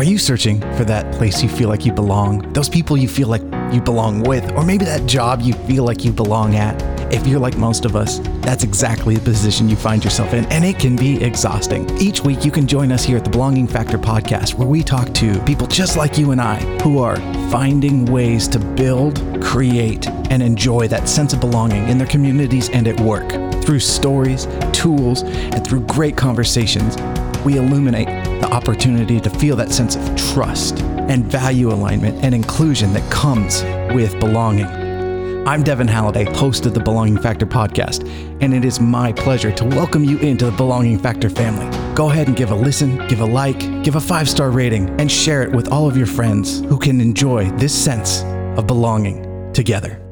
Are you searching for that place you feel like you belong? Those people you feel like you belong with? Or maybe that job you feel like you belong at? If you're like most of us, that's exactly the position you find yourself in, and it can be exhausting. Each week, you can join us here at the Belonging Factor podcast, where we talk to people just like you and I who are finding ways to build, create, and enjoy that sense of belonging in their communities and at work. Through stories, tools, and through great conversations, we illuminate the opportunity to feel that sense of trust and value alignment and inclusion that comes with belonging. I'm Devin Halliday, host of the Belonging Factor podcast, and it is my pleasure to welcome you into the Belonging Factor family. Go ahead and give a listen, give a like, give a five star rating, and share it with all of your friends who can enjoy this sense of belonging together.